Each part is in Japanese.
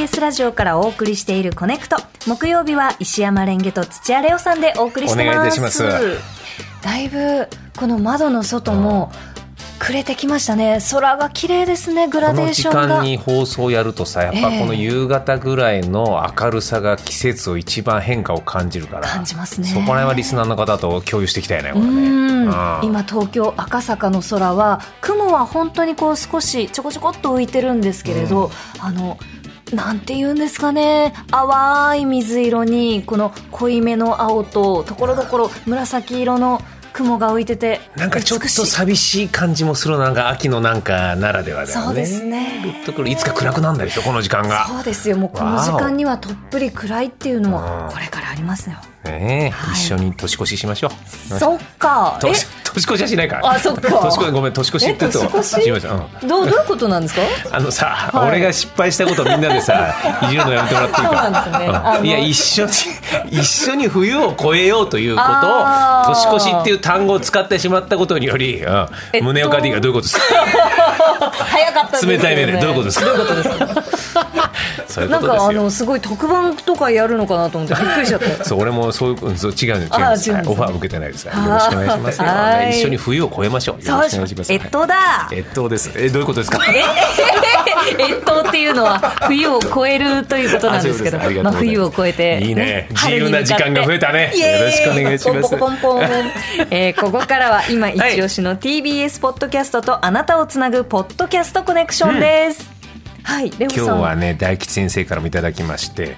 TBS ラジオからお送りしているコネクト。木曜日は石山レンゲと土屋レオさんでお送りしてます。お願いいたします。だいぶこの窓の外も暮れてきましたね。空が綺麗ですね。グラこの時デーションが。間に放送やるとさやっぱこの夕方ぐらいの明るさが季節を一番変化を感じるから感じますね。そこら辺はリスナーの方と共有していきたいねこれね。今東京赤坂の空は雲は本当にこう少しちょこちょこっと浮いてるんですけれど、あのなんて言うんですかね。淡い水色にこの濃いめの青とところどころ紫色の雲が浮いててなんかちょっと寂しい感じもするなんか秋のなんかならではだよね。そうですね。とくる。いつか暗くなんだでしょこの時間が。そうですよ。もうこの時間にはとっぷり暗いっていうのもうん。これからありますよ。ねえ、はい。一緒に年越ししましょう。そっか。え年年越しはしないから。あそっか。年越しごめん年越しってとえ年越し？うん。どうどういうことなんですか？あのさ、はい。俺が失敗したことをみんなでさ、いじるのやめてもらっていいか？そうなんですね。うん。いや、一緒に、一緒に冬を越えようということを、年越しっていう単語を使ってしまったことにより、うん。えっと胸をかディがどういうことですか？早かったですよね。冷たい目で。どういうことですか？どういうことですか？そういうなんかあ。のすごい特番とかやるのかなと思ってびっくりしちゃった。そう俺もそういううんそう違うの違う。ねはいオファー受けてないです。からよろしくお願いしますよ。はい。一緒に冬を越えましょう。よろしくお願いします。越冬だ。越冬です。えどういうことですか？越冬っていうのは冬を越えるということなんですけど、あまあ冬を越えて、いいね。自由な時間が増えたね。よろしくお願いします。ポンポンポンえーここからは今一押しの TBS ポッドキャストとあなたをつなぐポッドキャストコネクションです。はい、レオさん。今日はね大吉先生からもいただきまして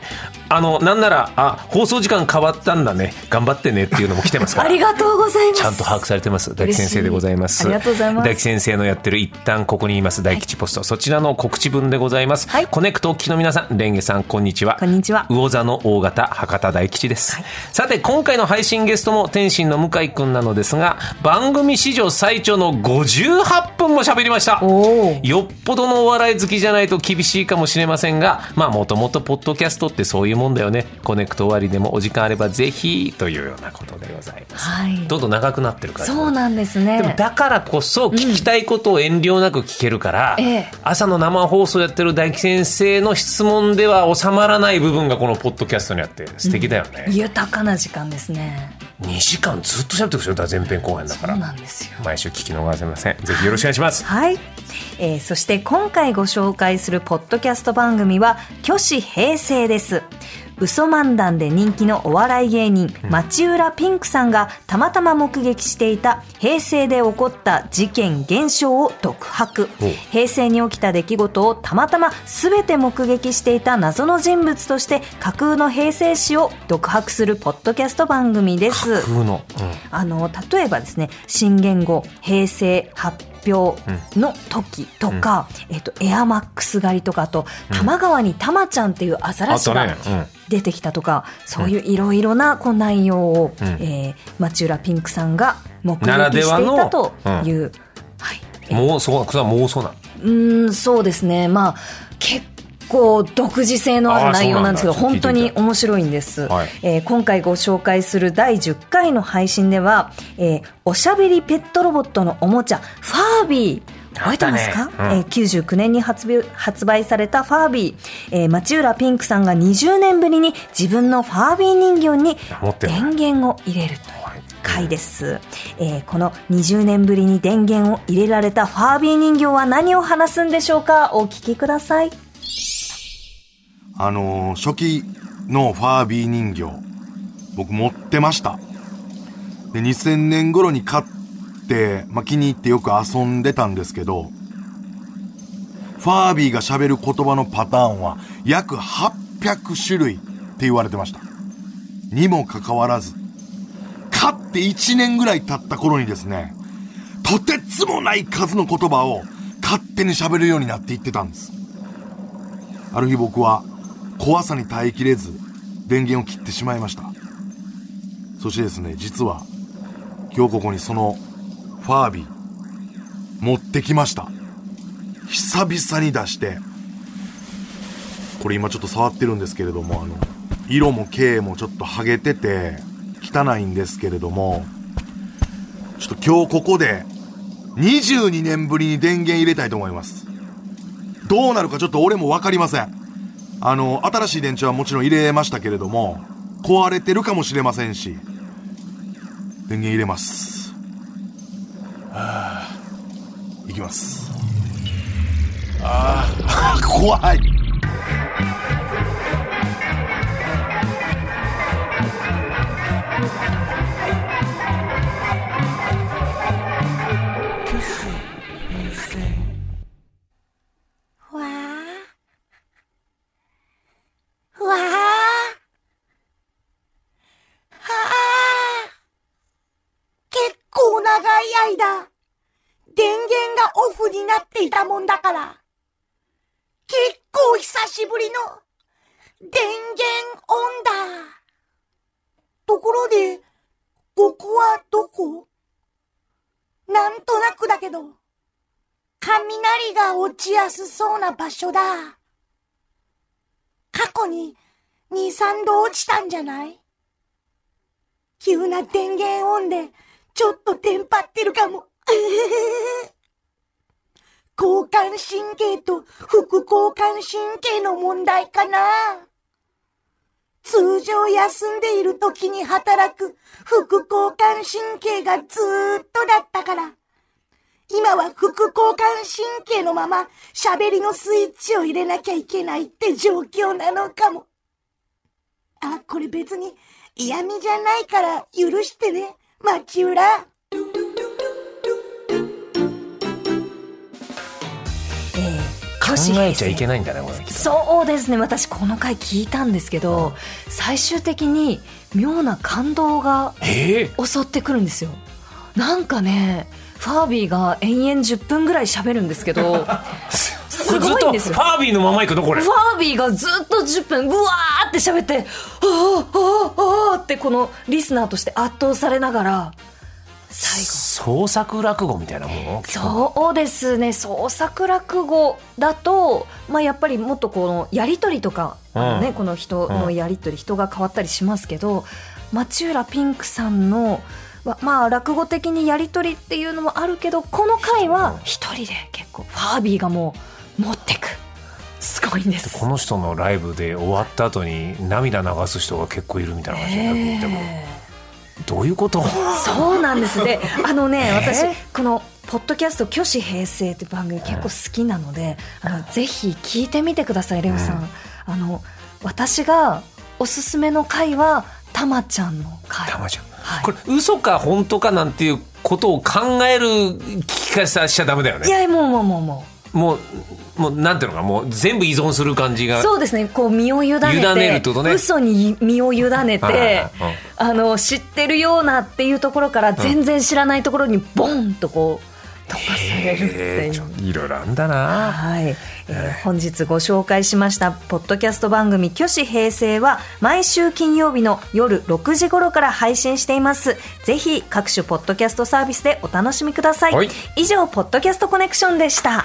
あのなんならあ放送時間変わったんだね。頑張ってねっていうのも来てますから。ありがとうございます。ちゃんと把握されてます。大吉先生でございます。ありがとうございます。大吉先生のやってる一旦ここにいます。大吉ポスト、そちらの告知文でございます、はい。コネクトお聞きの皆さんレンゲさんこんにちは。こんにちは。魚座の大型博多大吉です、はい。さて今回の配信ゲストも天心の向井くんなのですが番組史上最長の58分も喋りました。よっぽどのお笑い好きじゃないと厳しいかもしれませんがまあもともとポッドキャストってそういうもんだよね。コネクト終わりでもお時間あればぜひというようなことでございます、はい。どんどん長くなってるからそうなんですね。でもだからこそ聞きたいことを遠慮なく聞けるから、ええ。朝の生放送やってる大吉先生の質問では収まらない部分がこのポッドキャストにあって素敵だよね、豊かな時間ですね。2時間ずっと喋ってくれる前編後編だかそうらなんですよ。毎週聞き逃せません。ぜひよろしくお願いします。はい、えーそして今回ご紹介するポッドキャスト番組は「虚子平成」です嘘漫談で人気のお笑い芸人、町浦ピンクさんがたまたま目撃していた平成で起こった事件現象を独白。お平成に起きた出来事をたまたま全て目撃していた謎の人物として架空の平成史を独白するポッドキャスト番組です。架空の、あの例えばですね新元号平成発表の時とか、えっとエアマックス狩りとかあと多摩川にたまちゃんっていうアザラシが出てきたとか、そういういろいろなこう内容を、ん。えー町浦ピンクさんが目撃していたという、はい、え妄想それは妄想なうーんそうですね。まあ結構独自性のある内容なんですけど本当に面白いんです、はい。えー今回ご紹介する第10回の配信では、えーおしゃべりペットロボットのおもちゃファービー覚えてますか、ね。うん。えー99年に発売発売されたファービー、えー町浦ピンクさんが20年ぶりに自分のファービー人形に電源を入れるという回です、えーこの20年ぶりに電源を入れられたファービー人形は何を話すんでしょうか？お聞きくださいあのー初期のファービー人形、僕持ってました。で、2000年頃に買って、まあ、気に入ってよく遊んでたんですけど、ファービーが喋る言葉のパターンは約800種類って言われてました。にもかかわらず、買って1年ぐらい経った頃にですね、とてつもない数の言葉を勝手に喋るようになっていってたんです。ある日僕は怖さに耐えきれず電源を切ってしまいました。そしてですね実は今日ここにそのファービー持ってきました。久々に出してこれ今ちょっと触ってるんですけれどもあの色も形もちょっと剥げてて汚いんですけれどもちょっと今日ここで22年ぶりに電源入れたいと思います。どうなるかちょっと俺も分かりません。あの、新しい電池はもちろん入れましたけれども、壊れてるかもしれませんし、電源入れます。はあ、いきます。ああ、怖い。長い間、電源がオフになっていたもんだから、結構久しぶりの電源オンだ。ところで、ここはどこ？なんとなくだけど、雷が落ちやすそうな場所だ。過去に2、3度落ちたんじゃない？急な電源オンでちょっとテンパってるかも。交感神経と副交感神経の問題かな通常休んでいる時に働く副交感神経がずーっとだったから。今は副交感神経のまま喋りのスイッチを入れなきゃいけないって状況なのかも。あ、これ別に嫌味じゃないから許してね、町浦。えー考えちゃいけないんだねこれそうですね私この回聞いたんですけど、最終的に妙な感動がええ襲ってくるんですよ。なんかねファービーが延々10分ぐらい喋るんですけど すごいんですよ。ずっとファービーのまま行くの？これ。ファービーがずっと10分うわーって喋って「あーあーあーってこのリスナーとして圧倒されながら最後。創作落語みたいなもの？そうですね。創作落語だと、まあ、やっぱりもっとこのやり取りとか、うん。この人のやり取り、人が変わったりしますけど町浦ピンクさんのはまあ落語的にやり取りっていうのもあるけどこの回は一人で結構ファービーがもう持ってく。すごいんです。この人のライブで終わった後に涙流す人が結構いるみたいな感じで、えー。どういうこと？そうなんです。で あのね、え？ー私このポッドキャスト「虚子平成」って番組結構好きなので、あのぜひ聞いてみてくださいレオさん、あの私がおすすめの回はたまちゃんの回。たまちゃん、はい。これ嘘か本当かなんていうことを考える聞き方しちゃダメだよね。いやもうもうもうももうもうなんていうのかもう全部依存する感じうが。そうですね。こう身を委ねて委ねるってことね。嘘に身を委ねてはいあの知ってるようなっていうところから全然知らないところにボンとこう飛ばされるっていう。ろいろあんだな。はい、えー。本日ご紹介しましたポッドキャスト番組「虚子平成」は毎週金曜日の夜6時頃から配信しています。ぜひ各種ポッドキャストサービスでお楽しみください、はい。以上ポッドキャストコネクションでした